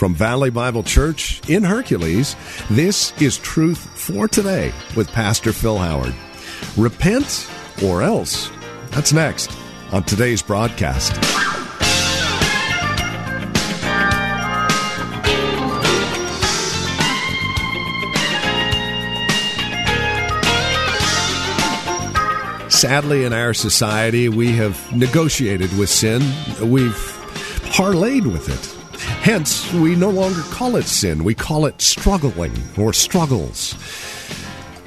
From Valley Bible Church in Hercules, this is Truth for Today with Pastor Phil Howard. Repent or else. That's next on today's broadcast. Sadly, in our society, we have negotiated with sin. We've parlayed with it. Hence, we no longer call it sin. We call it struggling or struggles,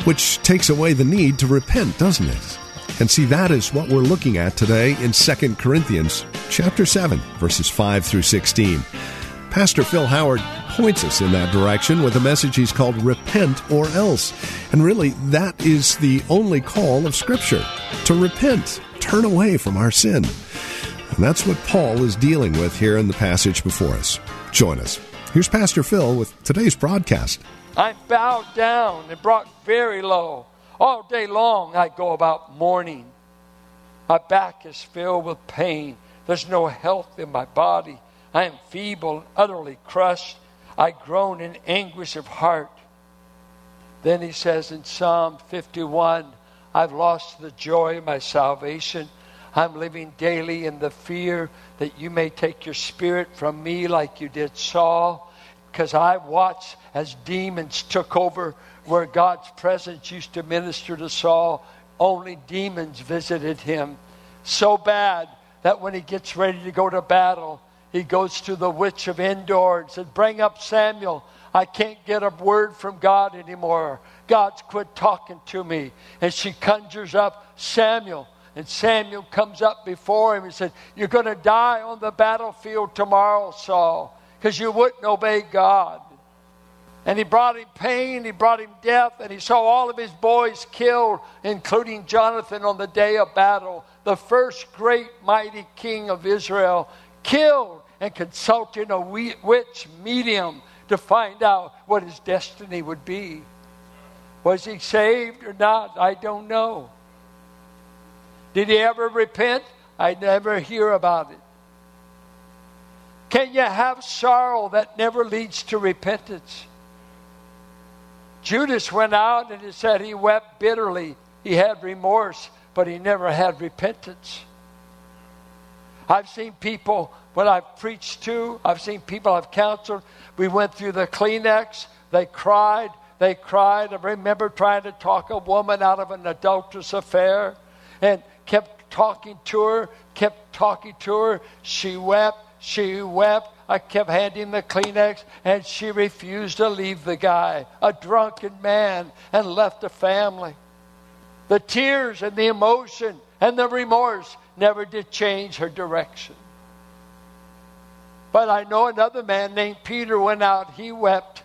which takes away the need to repent, doesn't it? And see, that is what we're looking at today in 2 Corinthians chapter 7, verses 5 through 16. Pastor Phil Howard points us in that direction with a message he's called Repent or Else. And really, that is the only call of Scripture to repent, turn away from our sin. And that's what Paul is dealing with here in the passage before us. Join us. Here's Pastor Phil with today's broadcast. I'm bowed down and brought very low. All day long I go about mourning. My back is filled with pain. There's no health in my body. I am feeble and utterly crushed. I groan in anguish of heart. Then he says in Psalm 51 I've lost the joy of my salvation. I'm living daily in the fear that you may take your spirit from me like you did Saul. Because I watched as demons took over where God's presence used to minister to Saul. Only demons visited him. So bad that when he gets ready to go to battle, he goes to the witch of Endor and said, Bring up Samuel. I can't get a word from God anymore. God's quit talking to me. And she conjures up Samuel. And Samuel comes up before him and said, You're going to die on the battlefield tomorrow, Saul, because you wouldn't obey God. And he brought him pain, he brought him death, and he saw all of his boys killed, including Jonathan on the day of battle, the first great mighty king of Israel, killed and consulting a witch medium to find out what his destiny would be. Was he saved or not? I don't know. Did he ever repent? I never hear about it. Can you have sorrow that never leads to repentance? Judas went out and he said he wept bitterly. He had remorse, but he never had repentance. I've seen people when I've preached to, I've seen people I've counseled. We went through the Kleenex, they cried, they cried. I remember trying to talk a woman out of an adulterous affair and kept talking to her, kept talking to her. She wept, she wept. I kept handing the Kleenex, and she refused to leave the guy, a drunken man, and left the family. The tears and the emotion and the remorse never did change her direction. But I know another man named Peter went out, he wept.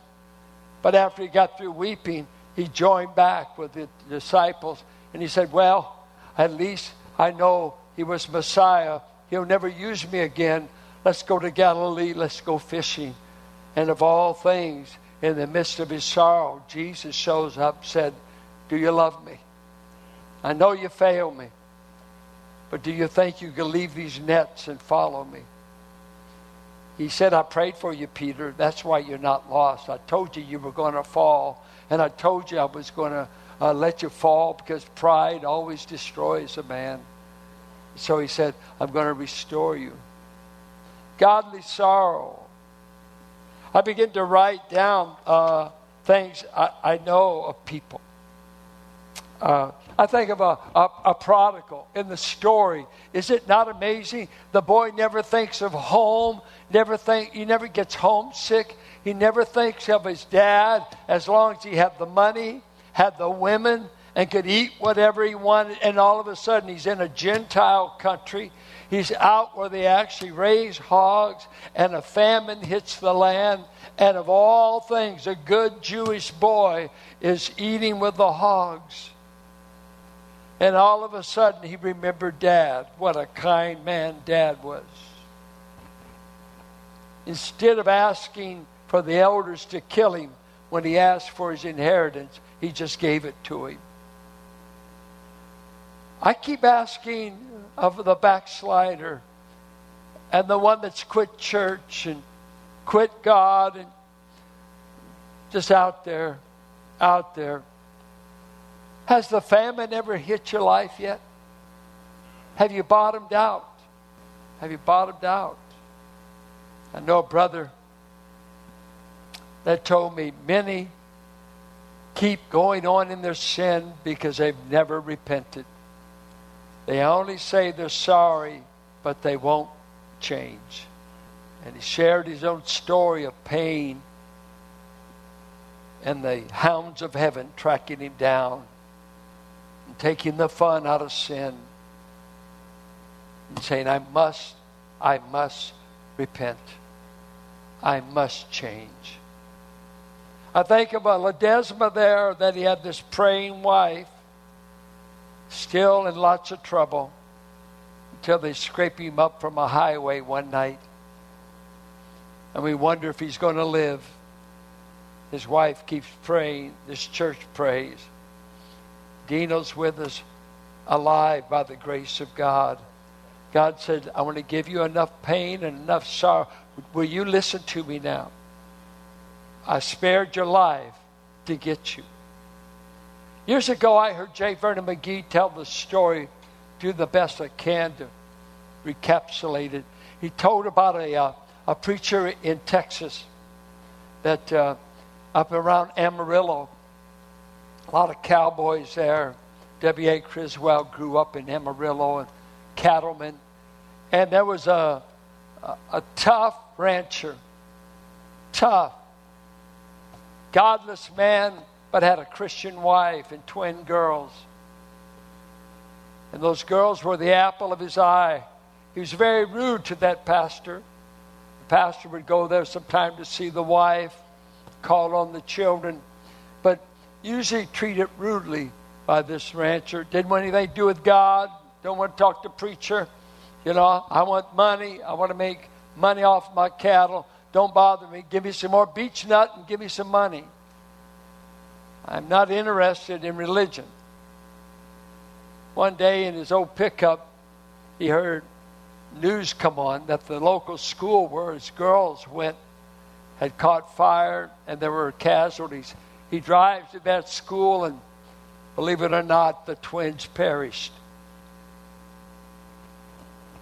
But after he got through weeping, he joined back with the disciples and he said, Well, at least I know he was Messiah. He'll never use me again. Let's go to Galilee, let's go fishing. And of all things, in the midst of his sorrow, Jesus shows up, said, Do you love me? I know you failed me, but do you think you can leave these nets and follow me? He said, I prayed for you, Peter. That's why you're not lost. I told you you were going to fall, and I told you I was going to uh, let you fall because pride always destroys a man. So he said, I'm going to restore you. Godly sorrow. I begin to write down uh, things I, I, know of people. Uh, I think of a, a, a, prodigal in the story. Is it not amazing? The boy never thinks of home, never think he never gets homesick. He never thinks of his dad as long as he had the money, had the women, and could eat whatever he wanted, and all of a sudden he's in a Gentile country. He's out where they actually raise hogs, and a famine hits the land. And of all things, a good Jewish boy is eating with the hogs. And all of a sudden, he remembered Dad. What a kind man Dad was. Instead of asking for the elders to kill him when he asked for his inheritance, he just gave it to him. I keep asking of the backslider and the one that's quit church and quit God and just out there, out there. Has the famine ever hit your life yet? Have you bottomed out? Have you bottomed out? I know a brother that told me many keep going on in their sin because they've never repented. They only say they're sorry, but they won't change. And he shared his own story of pain and the hounds of heaven tracking him down and taking the fun out of sin and saying, I must, I must repent. I must change. I think of a Ledesma there that he had this praying wife still in lots of trouble until they scrape him up from a highway one night. And we wonder if he's going to live. His wife keeps praying. This church prays. Dino's with us, alive by the grace of God. God said, I want to give you enough pain and enough sorrow. Will you listen to me now? I spared your life to get you. Years ago, I heard J. Vernon McGee tell the story, do the best I can to recapitulate it. He told about a, uh, a preacher in Texas that uh, up around Amarillo, a lot of cowboys there. W.A. Criswell grew up in Amarillo and cattlemen. And there was a, a, a tough rancher, tough, godless man but had a Christian wife and twin girls. And those girls were the apple of his eye. He was very rude to that pastor. The pastor would go there sometime to see the wife, call on the children, usually treated rudely by this rancher. Didn't want anything to do with God. Don't want to talk to preacher. You know, I want money. I want to make money off my cattle. Don't bother me. Give me some more beech nut and give me some money. I'm not interested in religion. One day in his old pickup, he heard news come on that the local school where his girls went had caught fire and there were casualties. He drives to that school, and believe it or not, the twins perished.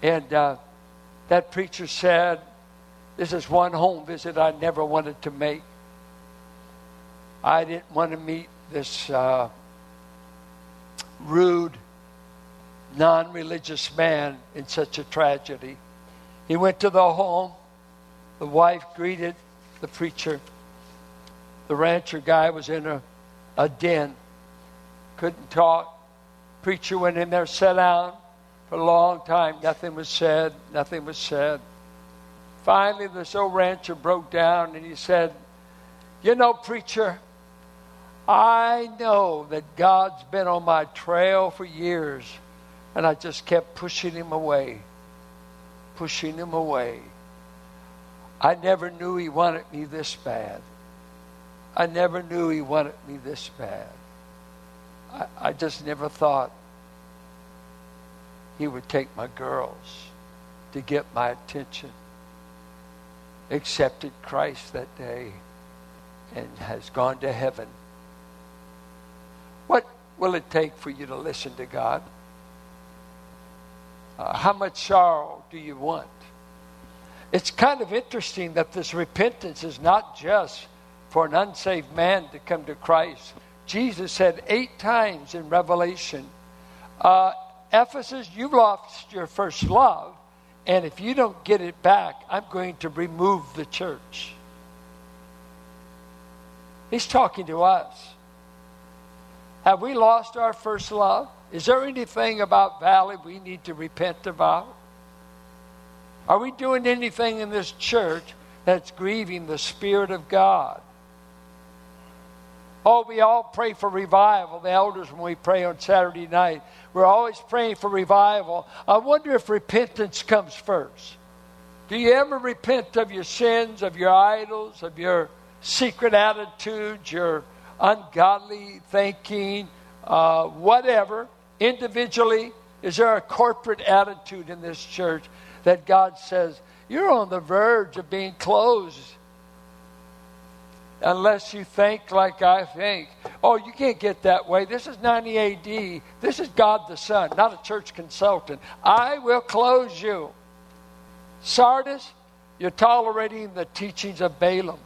And uh, that preacher said, This is one home visit I never wanted to make. I didn't want to meet this uh, rude, non religious man in such a tragedy. He went to the home. The wife greeted the preacher. The rancher guy was in a, a den, couldn't talk. Preacher went in there, sat down for a long time. Nothing was said. Nothing was said. Finally, this old rancher broke down and he said, You know, preacher, I know that God's been on my trail for years, and I just kept pushing him away, pushing him away. I never knew he wanted me this bad. I never knew he wanted me this bad. I, I just never thought he would take my girls to get my attention. Accepted Christ that day and has gone to heaven what will it take for you to listen to God? Uh, how much sorrow do you want? It's kind of interesting that this repentance is not just for an unsaved man to come to Christ. Jesus said eight times in Revelation, uh, Ephesus, you've lost your first love, and if you don't get it back, I'm going to remove the church. He's talking to us. Have we lost our first love? Is there anything about Valley we need to repent about? Are we doing anything in this church that's grieving the Spirit of God? Oh, we all pray for revival. The elders, when we pray on Saturday night, we're always praying for revival. I wonder if repentance comes first. Do you ever repent of your sins, of your idols, of your secret attitudes, your ungodly thinking, uh, whatever, individually? Is there a corporate attitude in this church that God says, you're on the verge of being closed? Unless you think like I think. Oh, you can't get that way. This is 90 AD. This is God the Son, not a church consultant. I will close you. Sardis, you're tolerating the teachings of Balaam.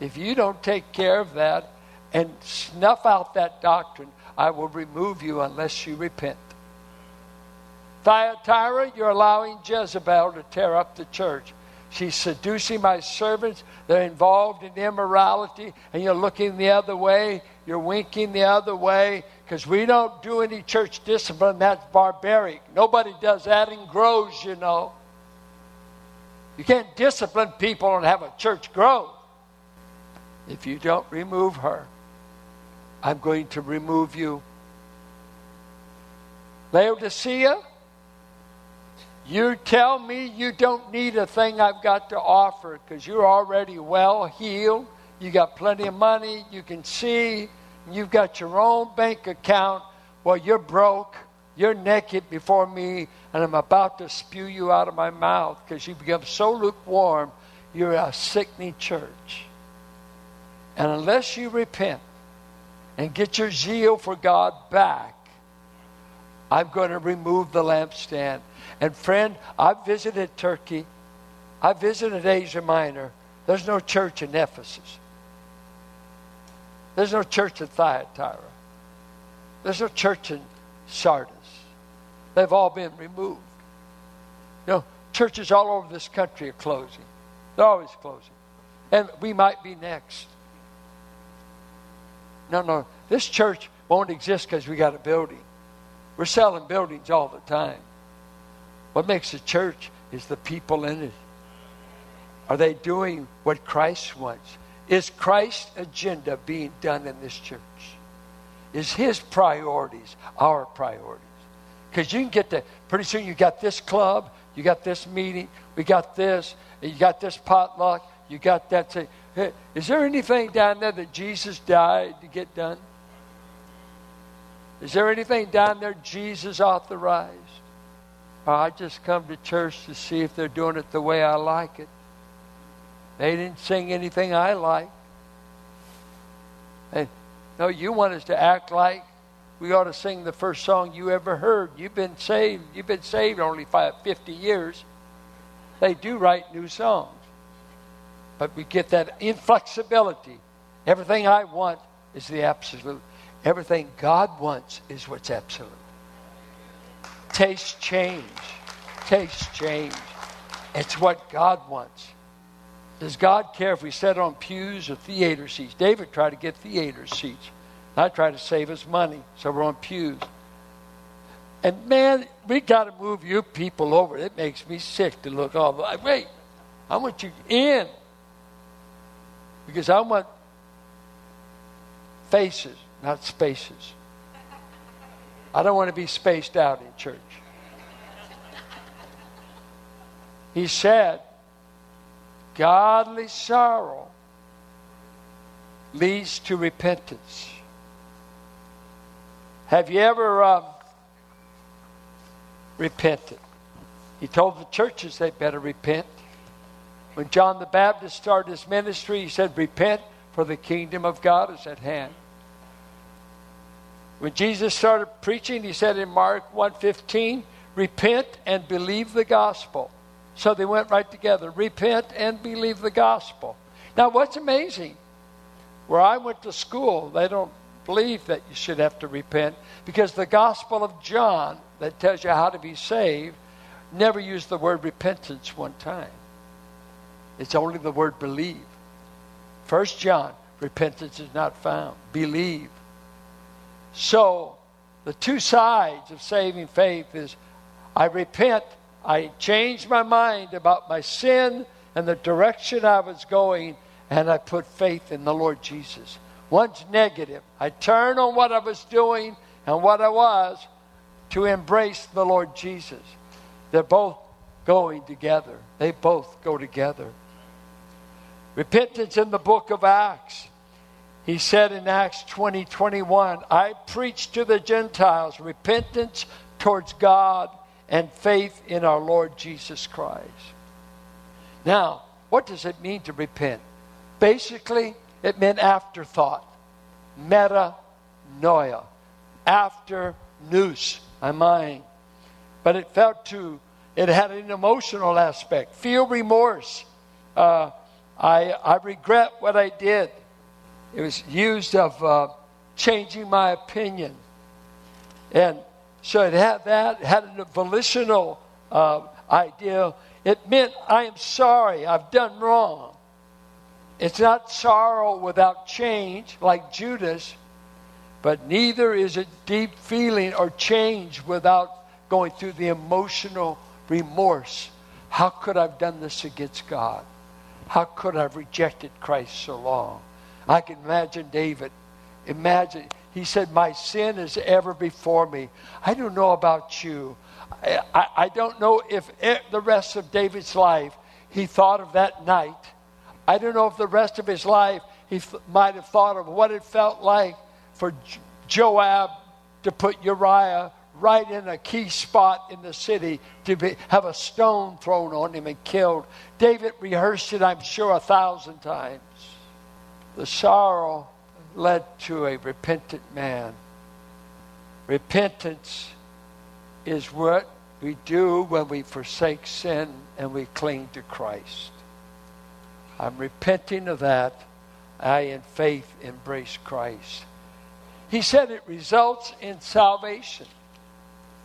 If you don't take care of that and snuff out that doctrine, I will remove you unless you repent. Thyatira, you're allowing Jezebel to tear up the church. She's seducing my servants. They're involved in immorality, and you're looking the other way. You're winking the other way because we don't do any church discipline. That's barbaric. Nobody does that in grows, you know. You can't discipline people and have a church grow. If you don't remove her, I'm going to remove you. Laodicea, you tell me you don't need a thing I've got to offer because you're already well heeled. You got plenty of money. You can see. You've got your own bank account. Well, you're broke. You're naked before me, and I'm about to spew you out of my mouth because you become so lukewarm. You're a sickening church. And unless you repent and get your zeal for God back, I'm going to remove the lampstand. And friend, I've visited Turkey. I visited Asia Minor. There's no church in Ephesus. There's no church in Thyatira. There's no church in Sardis. They've all been removed. You know, churches all over this country are closing. They're always closing. And we might be next. No, no. This church won't exist because we got a building. We're selling buildings all the time. What makes a church is the people in it. Are they doing what Christ wants? Is Christ's agenda being done in this church? Is his priorities our priorities? Because you can get the, pretty soon you got this club, you got this meeting, we got this, you got this potluck, you got that. Hey, is there anything down there that Jesus died to get done? Is there anything down there Jesus authorized? Or I just come to church to see if they're doing it the way I like it. They didn't sing anything I like. And no, you want us to act like we ought to sing the first song you ever heard. You've been saved. You've been saved only five, 50 years. They do write new songs. But we get that inflexibility. Everything I want is the absolute. Everything God wants is what's absolute. Taste change. Taste change. It's what God wants. Does God care if we sit on pews or theater seats? David tried to get theater seats. I try to save us money, so we're on pews. And man, we got to move you people over. It makes me sick to look all like, wait, I want you in. Because I want faces, not spaces. I don't want to be spaced out in church. He said, godly sorrow leads to repentance. Have you ever um, repented? He told the churches they better repent. When John the Baptist started his ministry, he said, Repent, for the kingdom of God is at hand. When Jesus started preaching, he said in Mark 1:15, "Repent and believe the gospel." So they went right together. Repent and believe the gospel. Now, what's amazing? Where I went to school, they don't believe that you should have to repent because the gospel of John that tells you how to be saved never used the word repentance one time. It's only the word believe. First John, repentance is not found. Believe. So, the two sides of saving faith is I repent, I change my mind about my sin and the direction I was going, and I put faith in the Lord Jesus. One's negative. I turn on what I was doing and what I was to embrace the Lord Jesus. They're both going together. They both go together. Repentance in the book of Acts. He said in Acts 20 21, I preach to the Gentiles repentance towards God and faith in our Lord Jesus Christ. Now, what does it mean to repent? Basically, it meant afterthought, metanoia, after nous, my mind. But it felt to, it had an emotional aspect. Feel remorse. Uh, I, I regret what I did. It was used of uh, changing my opinion. And so it had that, it had a volitional uh, idea. It meant, I am sorry, I've done wrong. It's not sorrow without change, like Judas, but neither is it deep feeling or change without going through the emotional remorse. How could I have done this against God? How could I have rejected Christ so long? I can imagine David. Imagine, he said, My sin is ever before me. I don't know about you. I, I, I don't know if it, the rest of David's life he thought of that night. I don't know if the rest of his life he might have thought of what it felt like for Joab to put Uriah right in a key spot in the city to be, have a stone thrown on him and killed. David rehearsed it, I'm sure, a thousand times. The sorrow led to a repentant man. Repentance is what we do when we forsake sin and we cling to Christ. I'm repenting of that. I, in faith, embrace Christ. He said it results in salvation.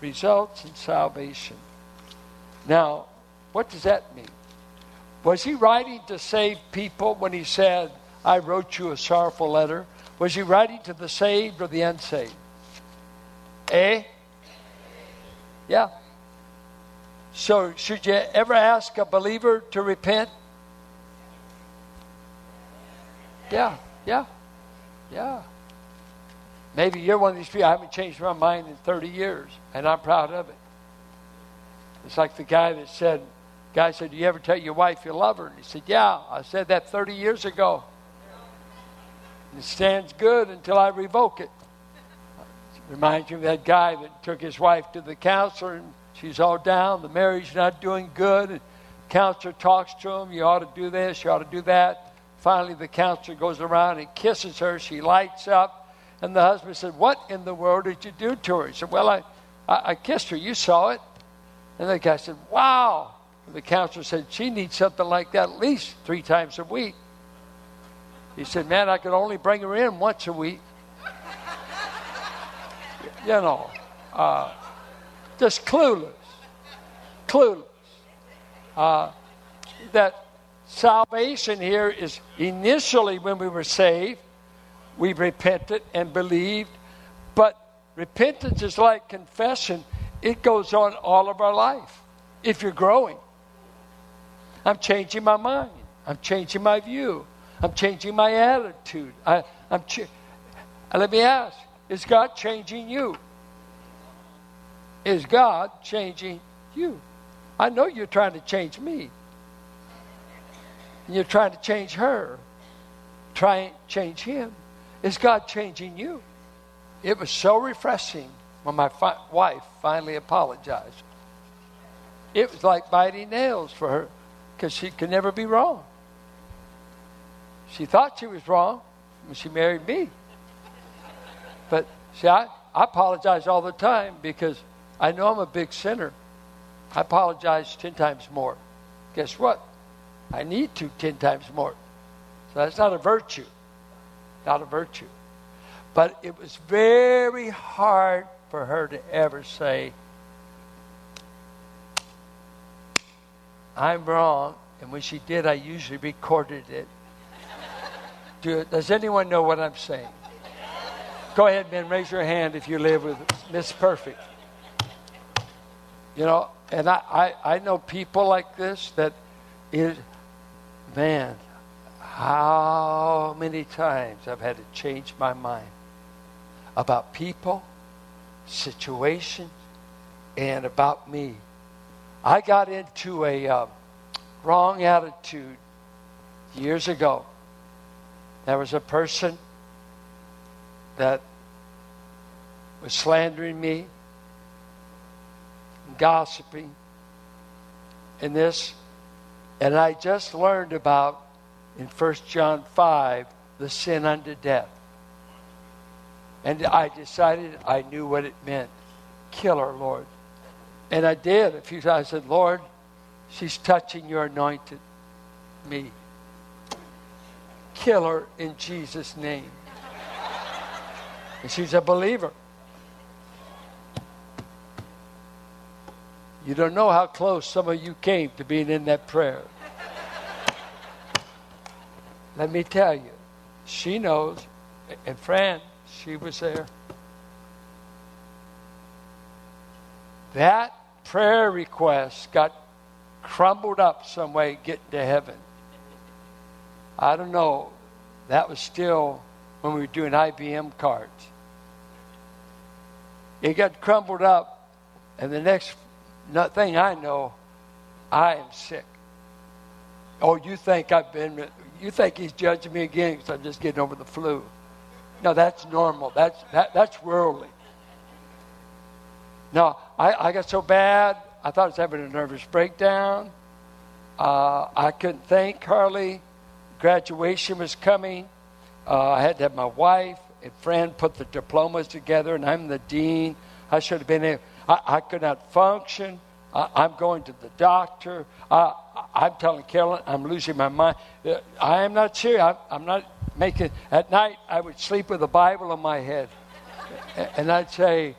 Results in salvation. Now, what does that mean? Was he writing to save people when he said, I wrote you a sorrowful letter? Was he writing to the saved or the unsaved? Eh? Yeah. So, should you ever ask a believer to repent? Yeah, yeah, yeah. Maybe you're one of these people, I haven't changed my mind in 30 years, and I'm proud of it. It's like the guy that said, guy said, Do you ever tell your wife you love her? And he said, Yeah, I said that 30 years ago. It stands good until I revoke it. Reminds me of that guy that took his wife to the counselor and she's all down. The marriage not doing good. And counselor talks to him. You ought to do this. You ought to do that. Finally, the counselor goes around and kisses her. She lights up. And the husband said, What in the world did you do to her? He said, Well, I, I, I kissed her. You saw it. And the guy said, Wow. And the counselor said, She needs something like that at least three times a week. He said, Man, I could only bring her in once a week you know, uh, just clueless, clueless. Uh, that salvation here is initially when we were saved, we repented and believed, but repentance is like confession, it goes on all of our life if you're growing. I'm changing my mind, I'm changing my view, I'm changing my attitude. I, am ch- let me ask is God changing you? Is God changing you? I know you're trying to change me. And you're trying to change her. Try and change him. Is God changing you? It was so refreshing when my fi- wife finally apologized. It was like biting nails for her because she could never be wrong. She thought she was wrong when she married me. But see, I, I apologize all the time because I know I'm a big sinner. I apologize 10 times more. Guess what? I need to 10 times more. So that's not a virtue. Not a virtue. But it was very hard for her to ever say, I'm wrong. And when she did, I usually recorded it. Do, does anyone know what I'm saying? Go ahead, men, raise your hand if you live with Miss Perfect. You know, and I, I, I know people like this that is, man, how many times I've had to change my mind about people, situations, and about me. I got into a uh, wrong attitude years ago. There was a person that was slandering me, and gossiping, and this. And I just learned about in 1 John 5 the sin unto death. And I decided I knew what it meant. Kill her, Lord. And I did a few times. I said, Lord, she's touching your anointed me. Kill her in Jesus' name. And she's a believer. You don't know how close some of you came to being in that prayer. Let me tell you, she knows, and Fran, she was there. That prayer request got crumbled up some way getting to heaven. I don't know. That was still when we were doing IBM cards. It got crumbled up, and the next thing I know, I am sick. Oh, you think I've been, you think he's judging me again because I'm just getting over the flu. No, that's normal. That's, that, that's worldly. No, I, I got so bad, I thought I was having a nervous breakdown. Uh, I couldn't think hardly. Graduation was coming. Uh, I had to have my wife and friend put the diplomas together, and I'm the dean. I should have been there. I, I could not function. I, am going to the doctor. I, I'm telling Carolyn, I'm losing my mind. Uh, I am not serious. I, I'm not making. At night, I would sleep with a Bible on my head, and I'd say,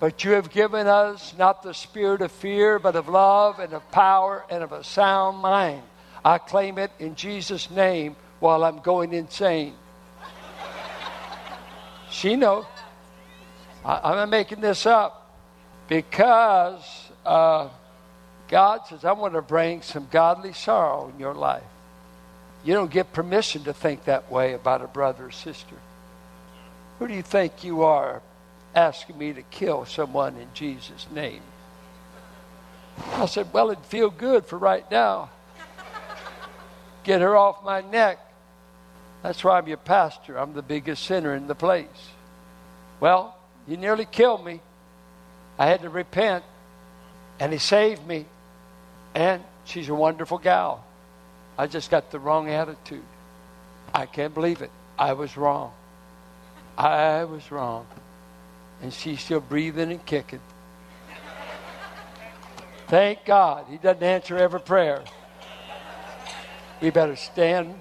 "But you have given us not the spirit of fear, but of love and of power and of a sound mind." I claim it in Jesus' name while I'm going insane. She knows. I, I'm not making this up because uh, God says, I want to bring some godly sorrow in your life. You don't get permission to think that way about a brother or sister. Who do you think you are asking me to kill someone in Jesus' name? I said, Well, it'd feel good for right now. Get her off my neck. That's why I'm your pastor. I'm the biggest sinner in the place. Well, you nearly killed me. I had to repent, and he saved me. And she's a wonderful gal. I just got the wrong attitude. I can't believe it. I was wrong. I was wrong. And she's still breathing and kicking. Thank God he doesn't answer every prayer. We better stand.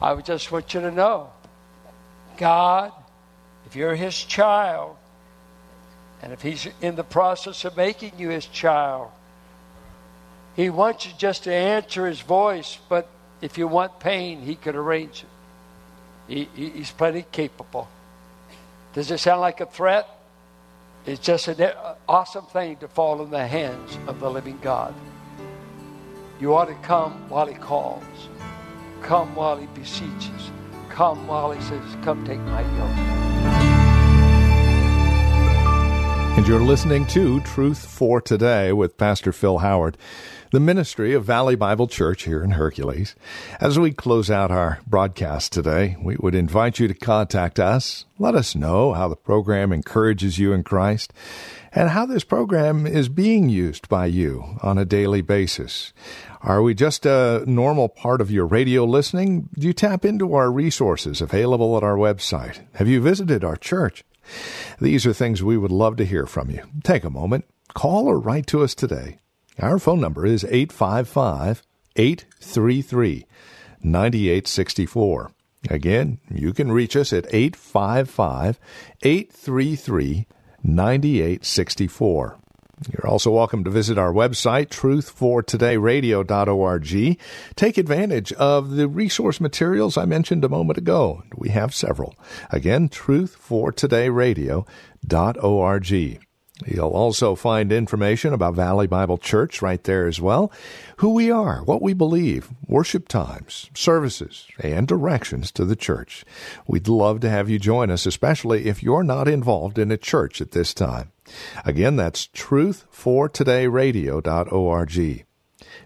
I just want you to know God, if you're His child, and if He's in the process of making you His child, He wants you just to answer His voice, but if you want pain, He could arrange it. He, he's plenty capable. Does it sound like a threat? It's just an uh, awesome thing to fall in the hands of the living God. You ought to come while He calls. Come while he beseeches. Come while he says, Come take my yoke. And you're listening to Truth for Today with Pastor Phil Howard, the ministry of Valley Bible Church here in Hercules. As we close out our broadcast today, we would invite you to contact us. Let us know how the program encourages you in Christ and how this program is being used by you on a daily basis. Are we just a normal part of your radio listening? Do you tap into our resources available at our website? Have you visited our church? These are things we would love to hear from you. Take a moment, call or write to us today. Our phone number is 855 833 9864. Again, you can reach us at 855 833 9864. You're also welcome to visit our website, truthfortodayradio.org. Take advantage of the resource materials I mentioned a moment ago. We have several. Again, truthfortodayradio.org. You'll also find information about Valley Bible Church right there as well, who we are, what we believe, worship times, services, and directions to the church. We'd love to have you join us, especially if you're not involved in a church at this time. Again, that's truthfortodayradio.org.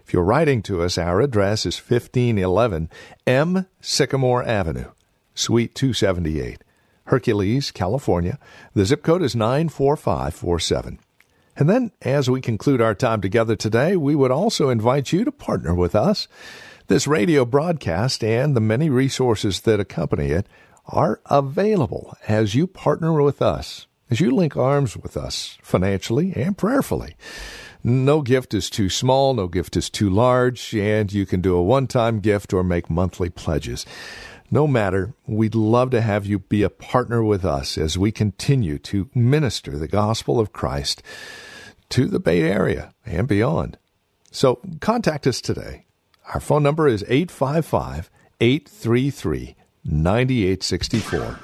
If you're writing to us, our address is 1511 M. Sycamore Avenue, Suite 278. Hercules, California. The zip code is 94547. And then, as we conclude our time together today, we would also invite you to partner with us. This radio broadcast and the many resources that accompany it are available as you partner with us, as you link arms with us financially and prayerfully. No gift is too small, no gift is too large, and you can do a one time gift or make monthly pledges. No matter, we'd love to have you be a partner with us as we continue to minister the gospel of Christ to the Bay Area and beyond. So contact us today. Our phone number is 855 833 9864.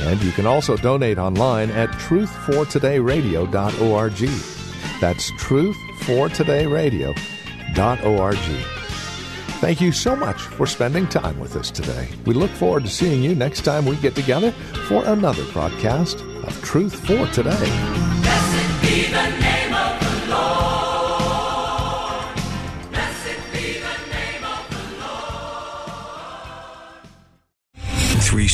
And you can also donate online at truthfortodayradio.org. That's truthfortodayradio.org. Thank you so much for spending time with us today. We look forward to seeing you next time we get together for another broadcast of Truth for Today.